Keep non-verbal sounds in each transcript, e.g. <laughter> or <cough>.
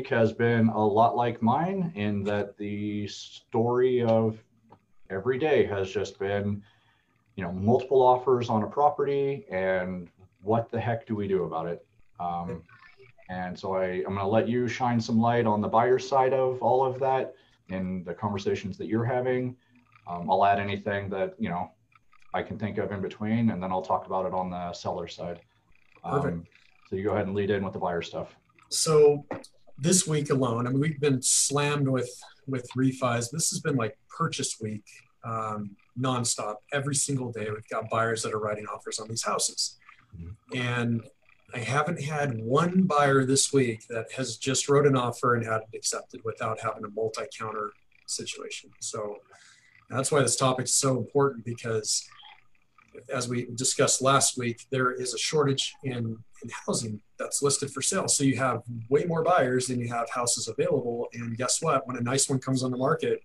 week has been a lot like mine in that the story of every day has just been, you know, multiple offers on a property and what the heck do we do about it? Um, and so I, I'm going to let you shine some light on the buyer side of all of that in the conversations that you're having. Um, I'll add anything that, you know, I can think of in between, and then I'll talk about it on the seller side. Perfect. Um, so you go ahead and lead in with the buyer stuff. So this week alone, I mean, we've been slammed with with refis. This has been like purchase week, um, nonstop. Every single day, we've got buyers that are writing offers on these houses, Mhm. and I haven't had one buyer this week that has just wrote an offer and had it accepted without having a multi-counter situation. So that's why this topic is so important because as we discussed last week, there is a shortage in, in housing that's listed for sale. So you have way more buyers than you have houses available. And guess what? When a nice one comes on the market,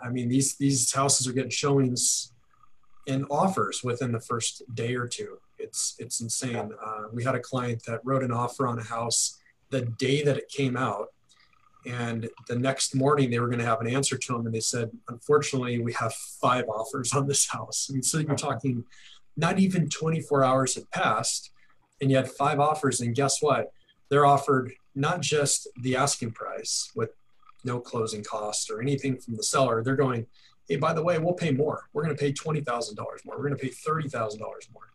I mean, these, these houses are getting showings and offers within the first day or two. It's, it's insane. Uh, we had a client that wrote an offer on a house the day that it came out. And the next morning, they were going to have an answer to them, and they said, "Unfortunately, we have five offers on this house." I mean, so you're talking, not even 24 hours had passed, and you had five offers. And guess what? They're offered not just the asking price with no closing costs or anything from the seller. They're going, "Hey, by the way, we'll pay more. We're going to pay twenty thousand dollars more. We're going to pay thirty thousand dollars more."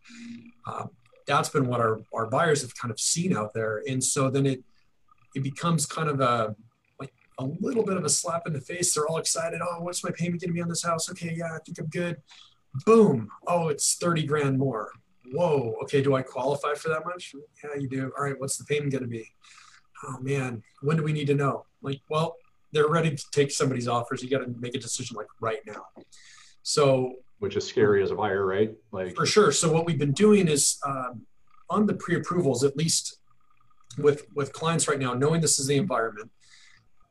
Um, that's been what our, our buyers have kind of seen out there, and so then it it becomes kind of a a little bit of a slap in the face. They're all excited. Oh, what's my payment going to be on this house? Okay, yeah, I think I'm good. Boom. Oh, it's 30 grand more. Whoa. Okay, do I qualify for that much? Yeah, you do. All right, what's the payment going to be? Oh, man, when do we need to know? Like, well, they're ready to take somebody's offers. You got to make a decision like right now. So, which is scary as a buyer, right? Like for sure. So what we've been doing is um, on the pre-approvals, at least with with clients right now, knowing this is the environment,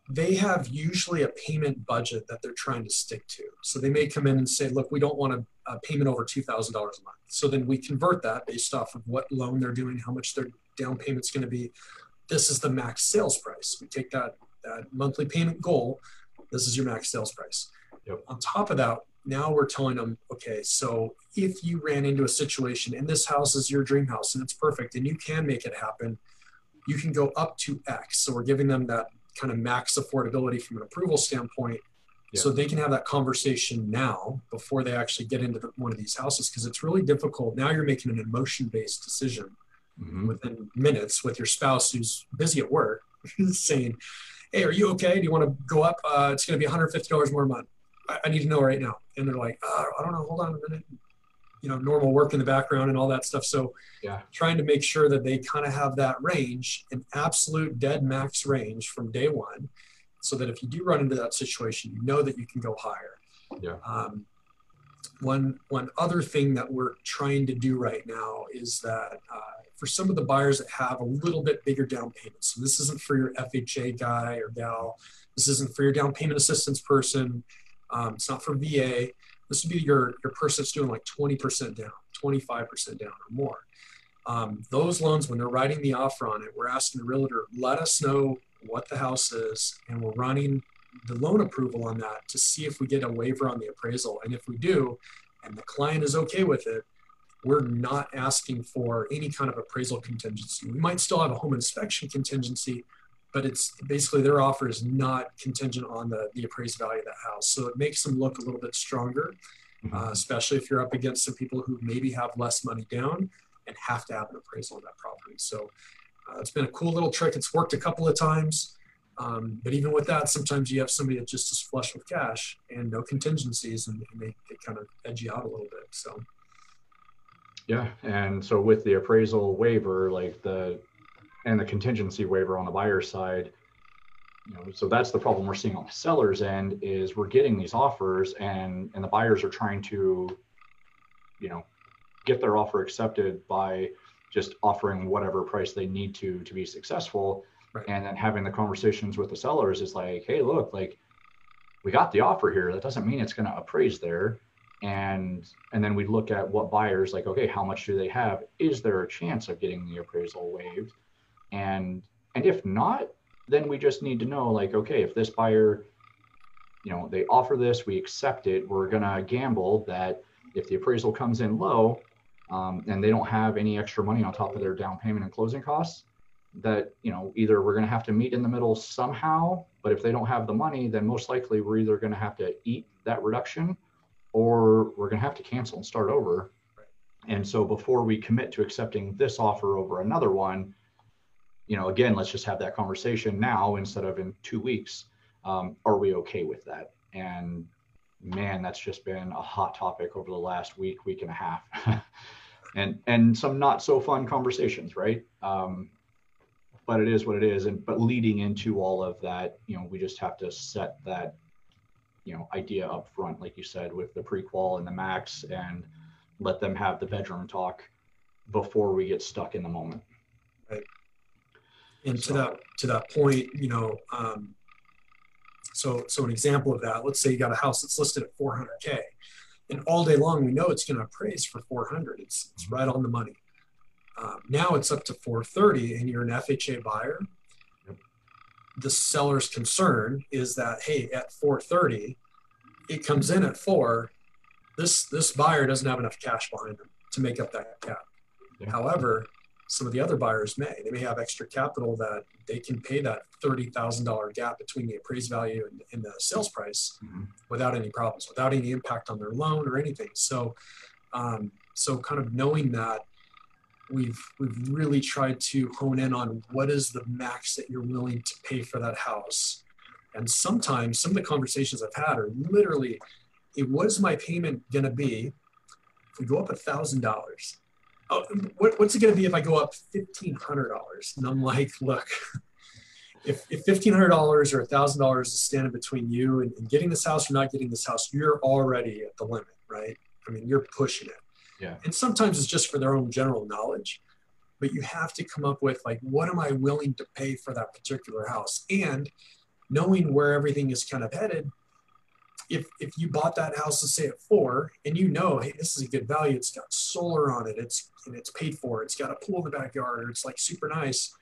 they have usually a payment budget that they're trying to stick to. So they may come in and say, look, we don't want a, a payment over $2,000 a month. So then we convert that based off of what loan they're doing, how much their down payment's going to be. This is the max sales price. We take that, that monthly payment goal. This is your max sales price. Yep. On top of that, now we're telling them, okay, so if you ran into a situation and this house is your dream house and it's perfect and you can make it happen, you can go up to X. So we're giving them that kind of max affordability from an approval standpoint Yeah. so they can have that conversation now before they actually get into the, one of these houses because it's really difficult. Now you're making an emotion based decision mhm. within minutes with your spouse who's busy at work <laughs> saying hey are you okay? Do you want to go up? Uh, it's going to be $150 more a month. I, I need to know right now. And they're like uh, i don't know. Hold on a minute. You know normal work in the background and all that stuff. So Yeah. trying to make sure that they kind of have that range an absolute dead max range from day one so that if you do run into that situation you know that you can go higher Yeah. um, one one other thing that we're trying to do right now is that uh, for some of the buyers that have a little bit bigger down payments so this isn't for your fha guy or gal this isn't for your down payment assistance person um, it's not for va this would be your your person that's doing like 20% down 25% down or more um, those loans when they're writing the offer on it we're asking the realtor let us know what the house is and we're running the loan approval on that to see if we get a waiver on the appraisal. And if we do and the client is okay with it we're not asking for any kind of appraisal contingency. We might still have a home inspection contingency but it's basically their offer is not contingent on the, the appraised value of that house. So it makes them look a little bit stronger uh, especially if you're up against some people who maybe have less money down and have to have an appraisal on that property. So uh, it's been a cool little trick. It's worked a couple of times. Um, but even with that, sometimes you have somebody that just is flush with cash and no contingencies, and, and they, they kind of edge you out a little bit. So, Yeah, and so with the appraisal waiver, like the and the contingency waiver on the buyer side, you know, so that's the problem we're seeing on the seller's end is we're getting these offers and and the buyers are trying to, you know, get their offer accepted by just offering whatever price they need to to be successful. Right. And then having the conversations with the sellers is like, hey, look, like we got the offer here. That doesn't mean it's going to appraise there and and then we look at what buyers like okay how much do they have is there a chance of getting the appraisal waived and and if not then we just need to know like, okay, if this buyer, you know, they offer this, we accept it, we're gonna gamble that if the appraisal comes in low um, and they don't have any extra money on top of their down payment and closing costs, that you know either we're going to have to meet in the middle somehow but if they don't have the money then most likely we're either going to have to eat that reduction or we're going to have to cancel and start over. And so before we commit to accepting this offer over another one you know again let's just have that conversation now instead of in two weeks um, are we okay with that? And man that's just been a hot topic over the last week week and a half <laughs> and and some not so fun conversations right um, but it is what it is. And but leading into all of that, you know, we just have to set that, you know, idea up front, like you said, with the pre-qual and the max, and let them have the bedroom talk before we get stuck in the moment. Right. And so, to that to that point, you know, um, so so an example of that, let's say you got a house that's listed at 400k, and all day long we know it's going to appraise for 400. It's it's right on the money. Um, now it's up to 430 and you're an FHA buyer. The seller's concern is that, hey, at 430, it comes in at four. This this buyer doesn't have enough cash behind them to make up that gap. Yeah. However, some of the other buyers may. They may have extra capital that they can pay that thirty thousand dollar gap between the appraised value and, and the sales price mm-hmm. without any problems, without any impact on their loan or anything. So, um, so kind of knowing that we've we've really tried to hone in on what is the max that you're willing to pay for that house and sometimes some of the conversations i've had are literally it was my payment going to be if we go up a thousand dollars oh, what, what's it going to be if i go up fifteen hundred dollars and i'm like look if, if $1500 or $1000 is standing between you and, and getting this house or not getting this house you're already at the limit right i mean you're pushing it yeah. And sometimes it's just for their own general knowledge, but you have to come up with like, what am I willing to pay for that particular house? And knowing where everything is kind of headed, if if you bought that house, let's say at four, and you know, hey, this is a good value, it's got solar on it, it's and it's paid for, it's got a pool in the backyard, or it's like super nice.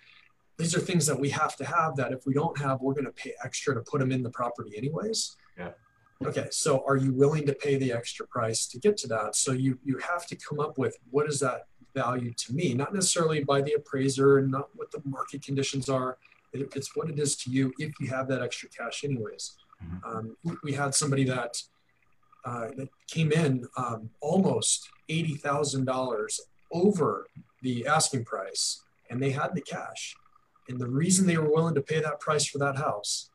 These are things that we have to have that if we don't have, we're going to pay extra to put them in the property anyways. Yeah. Okay, so are you willing to pay the extra price to get to that? So you you have to come up with what is that value to me, not necessarily by the appraiser and not what the market conditions are. It, it's what it is to you if you have that extra cash, anyways. Mm-hmm. Um, we, had somebody that uh, that came in um, almost eighty thousand dollars over the asking price, and they had the cash. And the reason they were willing to pay that price for that house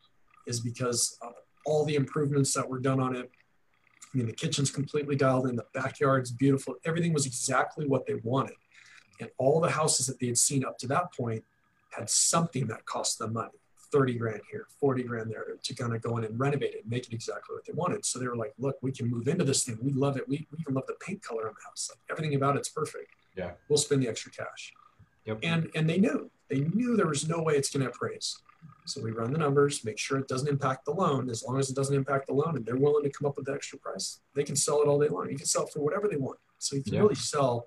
is because all the improvements that were done on it. I mean, the kitchen's completely dialed in, the backyard's beautiful. Everything was exactly what they wanted. And all the houses that they had seen up to that point had something that cost them money 30 grand here, 40 grand there to kind of go in and renovate it and make it exactly what they wanted. So they were like, look, we can move into this thing. We love it. We, we even love the paint color on the house. Like everything about it's perfect. Yeah. We'll spend the extra cash. Yep. And and they knew. They knew there was no way it's going to appraise. So we run the numbers, make sure it doesn't impact the loan. As long as it doesn't impact the loan and they're willing to come up with the extra price, they can sell it all day long. You can sell it for whatever they want. So you can yeah. really sell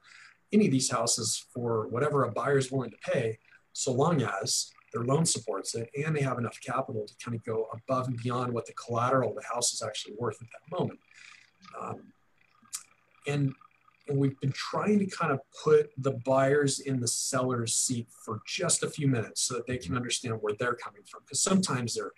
any of these houses for whatever a buyer is willing to pay, so long as their loan supports it and they have enough capital to kind of go above and beyond what the collateral the house is actually worth at that moment. Um, and and we've been trying to kind of put the buyers in the seller's seat for just a few minutes so that they can understand where they're coming from because sometimes they're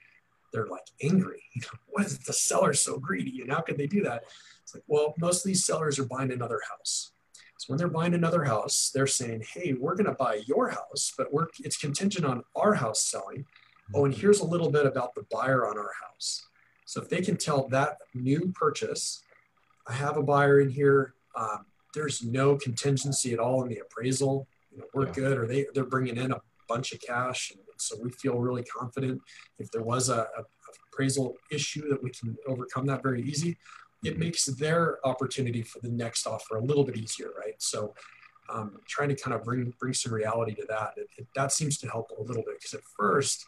they're like angry. <laughs> Why is the seller so greedy? And how could they do that? It's like well most of these sellers are buying another house so when they're buying another house they're saying hey we're going to buy your house but we're it's contingent on our house selling oh and here's a little bit about the buyer on our house so if they can tell that new purchase i have a buyer in here um, there's no contingency at all in the appraisal. You know, we're yeah. good, or they they're bringing in a bunch of cash, and so we feel really confident. If there was a, a appraisal issue, that we can overcome that very easy. It makes their opportunity for the next offer a little bit easier, right? So, um, trying to kind of bring bring some reality to that. It, it, that seems to help a little bit because at first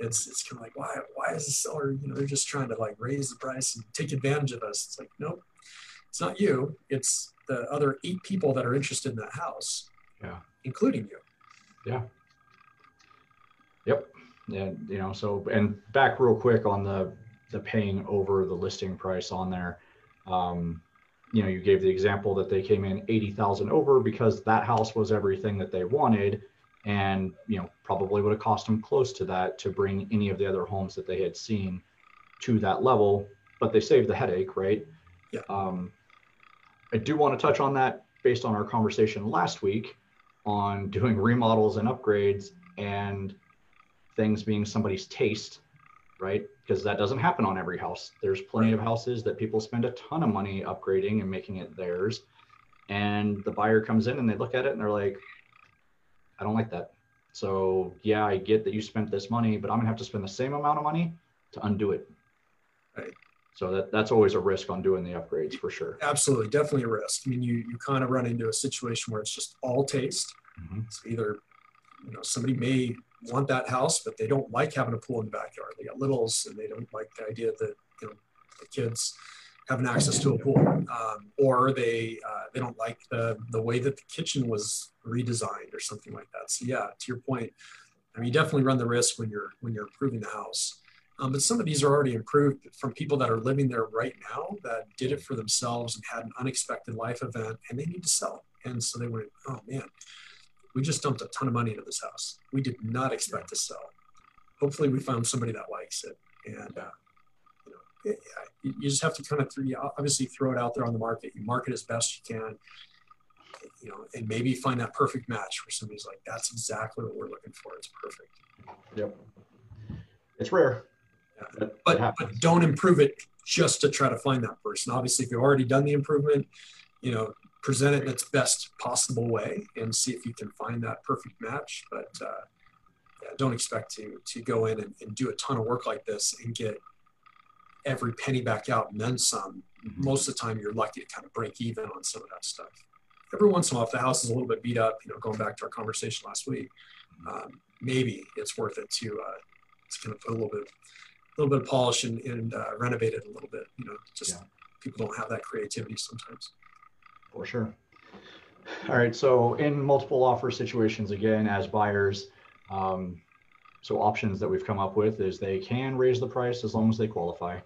it's it's kind of like why why is the seller you know they're just trying to like raise the price and take advantage of us it's like nope it's not you it's the other eight people that are interested in that house yeah including you yeah yep And you know, so and back real quick on the the paying over the listing price on there. Um, you know, you gave the example that they came in eighty thousand over because that house was everything that they wanted, and you know, probably would have cost them close to that to bring any of the other homes that they had seen to that level. But they saved the headache, right? Yeah. Um, I do want to touch on that based on our conversation last week on doing remodels and upgrades and things being somebody's taste, right? Because that doesn't happen on every house. There's plenty of houses that people spend a ton of money upgrading and making it theirs. And the buyer comes in and they look at it and they're like, I don't like that. So, yeah, I get that you spent this money, but I'm going to have to spend the same amount of money to undo it. Right. So that, that's always a risk on doing the upgrades for sure. Absolutely, definitely a risk. I mean, you you kind of run into a situation where it's just all taste. Mhm. It's either, you know, somebody may want that house, but they don't like having a pool in the backyard. They got littles, and they don't like the idea that you know the kids having access to a pool, um, or they uh, they don't like the the way that the kitchen was redesigned or something like that. So yeah, to your point, I mean, you definitely run the risk when you're when you're improving the house. Um, but some of these are already improved from people that are living there right now that did it for themselves and had an unexpected life event and they need to sell. And so they went, oh man, we just dumped a ton of money into this house. We did not expect to sell. Hopefully, we found somebody that likes it. And uh, you know, it, you just have to kind of throw, you obviously throw it out there on the market. You market as best you can. You know, and maybe find that perfect match where somebody's like, "That's exactly what we're looking for. It's perfect." Yep. It's rare. Yeah. But, it but don't improve it just to try to find that person. Obviously, if you've already done the improvement, you know, present it in its best possible way and see if you can find that perfect match. But uh, yeah, don't expect to to go in and, and do a ton of work like this and get every penny back out and then some. Most of the time, you're lucky to kind of break even on some of that stuff. Every once in a while, if the house is a little bit beat up, you know, going back to our conversation last week, um, maybe it's worth it to uh, to kind of put a little bit a little bit of polish and, and uh, renovate it a little bit. You know, just Yeah. people don't have that creativity sometimes. For sure. All right. So in multiple offer situations, again, as buyers, um, so options that we've come up with is they can raise the price as long as they qualify,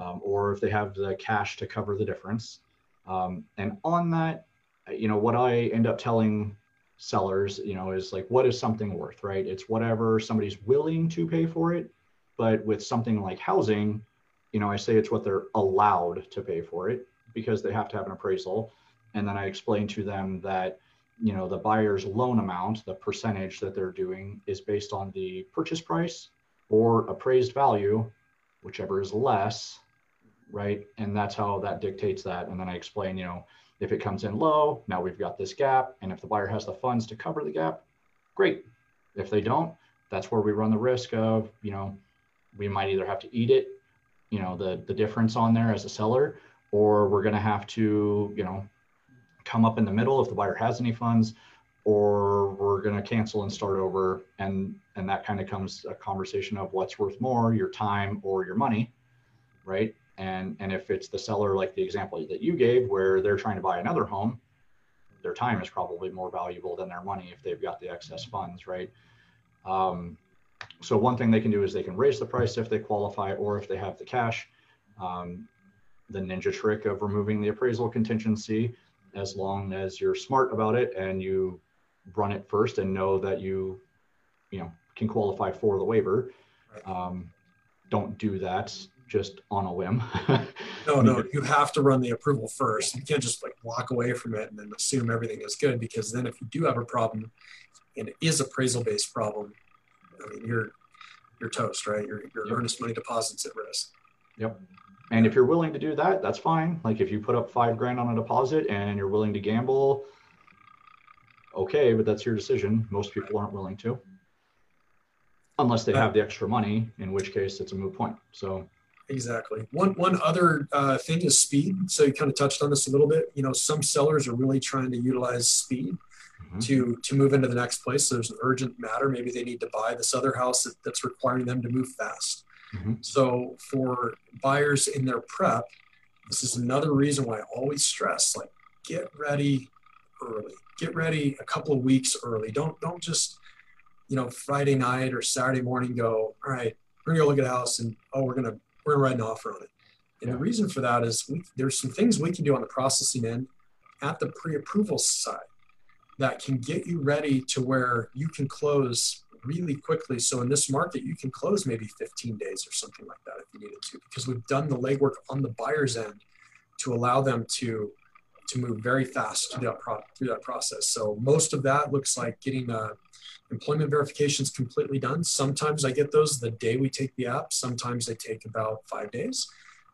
um, or if they have the cash to cover the difference. Um, and on that, you know, what I end up telling sellers, you know, is like, what is something worth, right? It's whatever somebody's willing to pay for it. But with something like housing, you know, I say it's what they're allowed to pay for it because they have to have an appraisal and then I explain to them that you know the buyer's loan amount, the percentage that they're doing, is based on the purchase price or appraised value, whichever is less, right? And that's how that dictates that. And then I explain, you know, if it comes in low, now we've got this gap, and if the buyer has the funds to cover the gap, great. If they don't, that's where we run the risk of, you know, we might either have to eat it, you know, the the difference on there as a seller, or we're going to have to, you know, come up in the middle if the buyer has any funds or we're going to cancel and start over and and that kind of comes a conversation of what's worth more your time or your money right? And and if it's the seller like the example that you gave where they're trying to buy another home their time is probably more valuable than their money if they've got the excess funds right? Um, so one thing they can do is they can raise the price if they qualify or if they have the cash. Um, the ninja trick of removing the appraisal contingency as long as you're smart about it and you run it first and know that you you know can qualify for the waiver um, don't do that just on a whim <laughs> No, no, you have to run the approval first. You can't just like walk away from it and then assume everything is good because then if you do have a problem and it is appraisal based problem, I mean you're you're toast, right? Your your Yep. earnest money deposits at risk. Yep. And if you're willing to do that, that's fine. Like if you put up five grand on a deposit and you're willing to gamble, okay, but that's your decision. Most people aren't willing to. Unless they have the extra money, in which case it's a moot point. So Exactly. One one other uh, thing is speed. So you kind of touched on this a little bit. You know, some sellers are really trying to utilize speed Mhm. to to move into the next place. So there's an urgent matter. Maybe they need to buy this other house that, that's requiring them to move fast. Mhm. So for buyers in their prep, this is another reason why I always stress like get ready early. Get ready a couple of weeks early. Don't don't just you know, Friday night or Saturday morning go, all right, we're gonna go look at a house and oh, we're gonna we're gonna write an offer on it. And the reason for that is we, there's some things we can do on the processing end at the pre-approval side that can get you ready to where you can close really quickly. So in this market, you can close maybe 15 days or something like that if you needed to, because we've done the legwork on the buyer's end to allow them to to move very fast through that, pro- through that process. So most of that looks like getting uh, employment verifications completely done. Sometimes I get those the day we take the app. Sometimes they take about five days.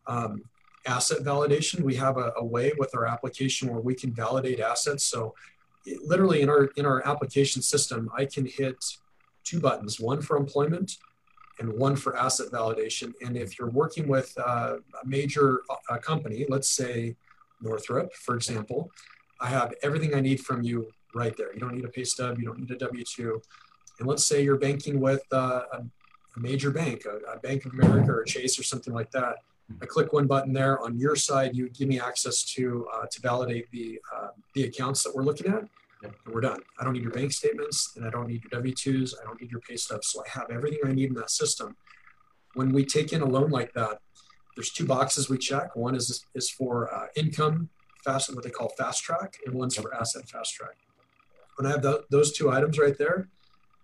Um, asset validation, we have a, a, way with our application where we can validate assets. So it, literally in our in our application system, I can hit two buttons, one for employment and one for asset validation. And if you're working with uh, a major uh, company, let's say Northrop, for example, I have everything I need from you right there. You don't need a pay stub, you don't need a W 2. And let's say you're banking with uh, a, major bank, a, a, Bank of America or Chase or something like that. I click one button there on your side, you give me access to uh, to validate the uh, the accounts that we're looking at, and we're done. I don't need your bank statements, and I don't need your W-2s. I don't need your pay stubs. So I have everything I need in that system. When we take in a loan like that, there's two boxes we check. One is is for uh, income fast, what they call fast track, and one's for asset fast track. When I have the, those two items right there,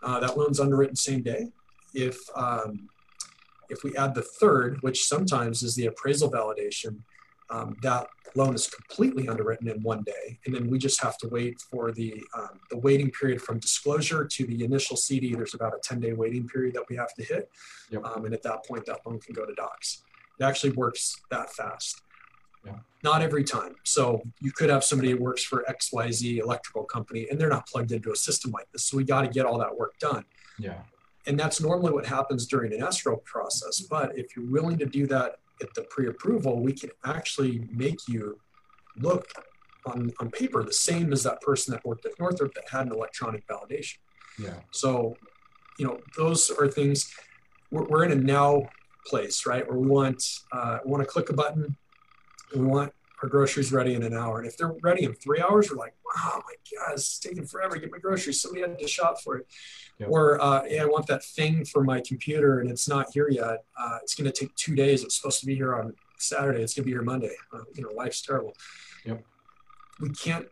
uh, that loan's underwritten same day. If um, if we add the third, which sometimes is the appraisal validation, um, that loan is completely underwritten in one day, and then we just have to wait for the um, the waiting period from disclosure to the initial CD. There's about a 10 day waiting period that we have to hit, yep. um, and at that point, that loan can go to docs. It actually works that fast. Yeah. Not every time. So you could have somebody who works for XYZ electrical company and they're not plugged into a system like this. So we got to get all that work done. Yeah. And that's normally what happens during an escrow process. But if you're willing to do that at the pre-approval, we can actually make you look on, on paper the same as that person that worked at Northrop that had an electronic validation. Yeah. So, you know, those are things we're, we're in a now place, right? Where we want uh, we want to click a button, we want our groceries ready in an hour. And if they're ready in three hours, we're like, wow, my God, it's taking forever to get my groceries. Somebody had to shop for it. Yep. Or, uh, yeah, I want that thing for my computer and it's not here yet. Uh, it's going to take two days. It's supposed to be here on Saturday. It's going to be here Monday. Uh, you know, life's terrible. Yep. We can't,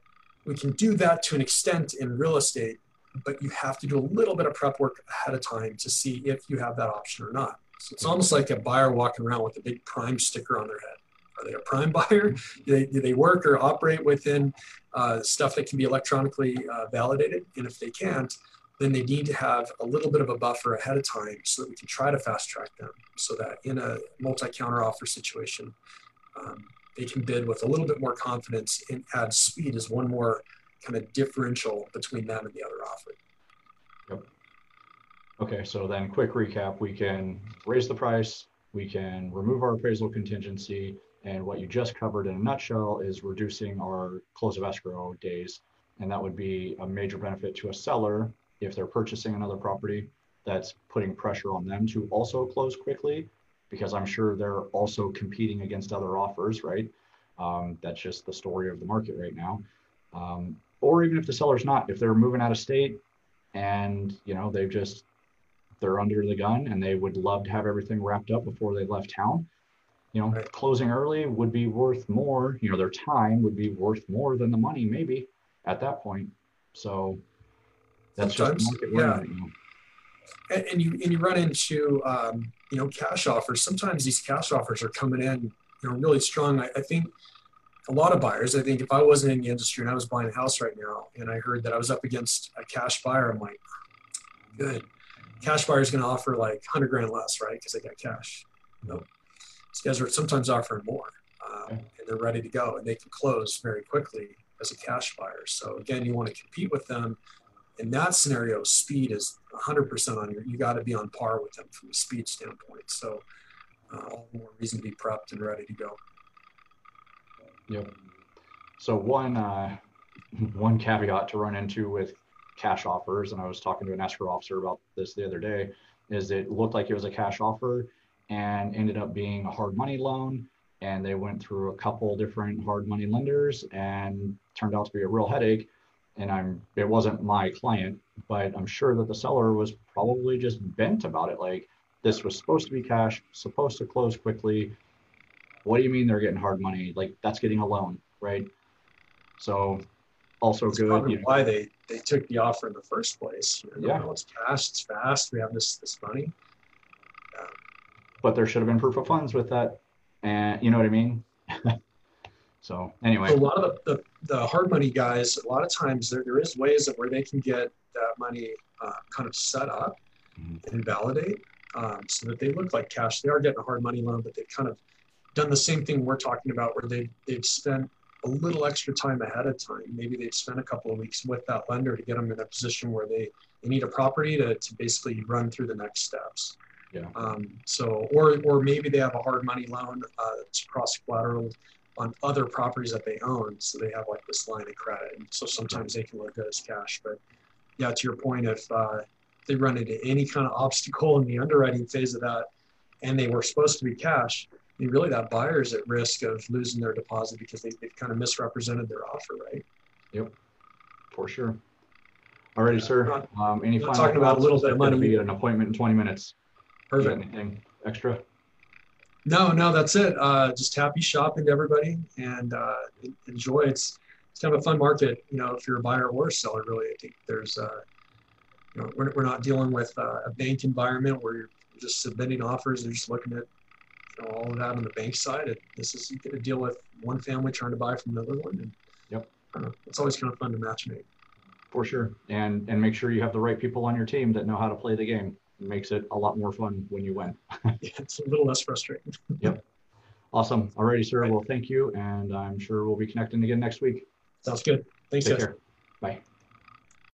we can do that to an extent in real estate, but you have to do a little bit of prep work ahead of time to see if you have that option or not. So it's almost like a buyer walking around with a big prime sticker on their head. Are they a prime <laughs> buyer? Do they, do they work or operate within uh, stuff that can be electronically uh, validated? And if they can't, then they need to have a little bit of a buffer ahead of time so that we can try to fast track them so that in a multi-counter offer situation, um, they can bid with a little bit more confidence and add speed as one more kind of differential between them and the other offer. Yep. Okay, so then quick recap, we can raise the price, we can remove our appraisal contingency, and what you just covered in a nutshell is reducing our close of escrow days. And that would be a major benefit to a seller if they're purchasing another property that's putting pressure on them to also close quickly, because I'm sure they're also competing against other offers, right? Um, that's just the story of the market right now. Um, or even if the seller's not, if they're moving out of state and you know they've just they're under the gun and they would love to have everything wrapped up before they left town you know, right. closing early would be worth more, you know, their time would be worth more than the money maybe at that point. So that's Sometimes, just market yeah. you know. and, and, you and you run into um, you know cash offers. Sometimes these cash offers are coming in, you know, really strong. I, I think a lot of buyers. I think if I wasn't in the industry and I was buying a house right now, and I heard that I was up against a cash buyer, I'm like, good. Cash buyer is going to offer like hundred grand less, right? Because they got cash. Nope. These guys are sometimes offering more, um, and they're ready to go, and they can close very quickly as a cash buyer. So again, you want to compete with them. In that scenario, speed is 100% on your. You got to be on par with them from a speed standpoint. So uh, all the more reason to be prepped and ready to go. Yep. So one uh, one caveat to run into with cash offers, and I was talking to an escrow officer about this the other day, is it looked like it was a cash offer, and ended up being a hard money loan. And they went through a couple different hard money lenders and turned out to be a real headache. and I'm it wasn't my client, but I'm sure that the seller was probably just bent about it. Like this was supposed to be cash, supposed to close quickly. What do you mean they're getting hard money? Like that's getting a loan, right? So also That's good. probably You know, why they, they took the offer in the first place. You know, Yeah. it's cash, it's fast, we have this, this money. But there should have been proof of funds with that, and you know what I mean. <laughs> so anyway. A lot of the, the, the hard money guys, a lot of times there, there is ways of where they can get that money uh, kind of set up Mhm. and validate um, so that they look like cash. They are getting a hard money loan, but they've kind of done the same thing we're talking about where they, they've spent a little extra time ahead of time. Maybe they've spent a couple of weeks with that lender to get them in a position where they, they need a property to, to basically run through the next steps. Yeah. Um, so, or, or maybe they have a hard money loan uh, that's cross collateral on other properties that they own. So they have like this line of credit. And so sometimes they can look good as cash. But yeah, to your point, if uh, they run into any kind of obstacle in the underwriting phase of that and they were supposed to be cash, I mean, really that buyer is at risk of losing their deposit because they, they've kind of misrepresented their offer, right? Yep, for sure. Alrighty, Yeah, sir. not- Um, any final talking about a little bit of money Be either. an appointment in 20 minutes. Perfect. Anything extra? No, no, that's it. Uh, just happy shopping to everybody and uh, enjoy. It's it's kind of a fun market, you know, if you're a buyer or a seller. Really, I think there's, uh, you know, we're, we're not dealing with uh, a bank environment where you're just submitting offers. They're just looking at you know, all of that on the bank side. It, this is you get to deal with one family trying to buy from another one, and Yep. Know, it's always kind of fun to match make. For sure. And and make sure you have the right people on your team that know how to play the game. Makes it a lot more fun when you win. <laughs> it's a little less frustrating. <laughs> Yep. Awesome. Alrighty, sir. Well, thank you. And I'm sure we'll be connecting again next week. Sounds good. Thanks, Take guys. care. Bye.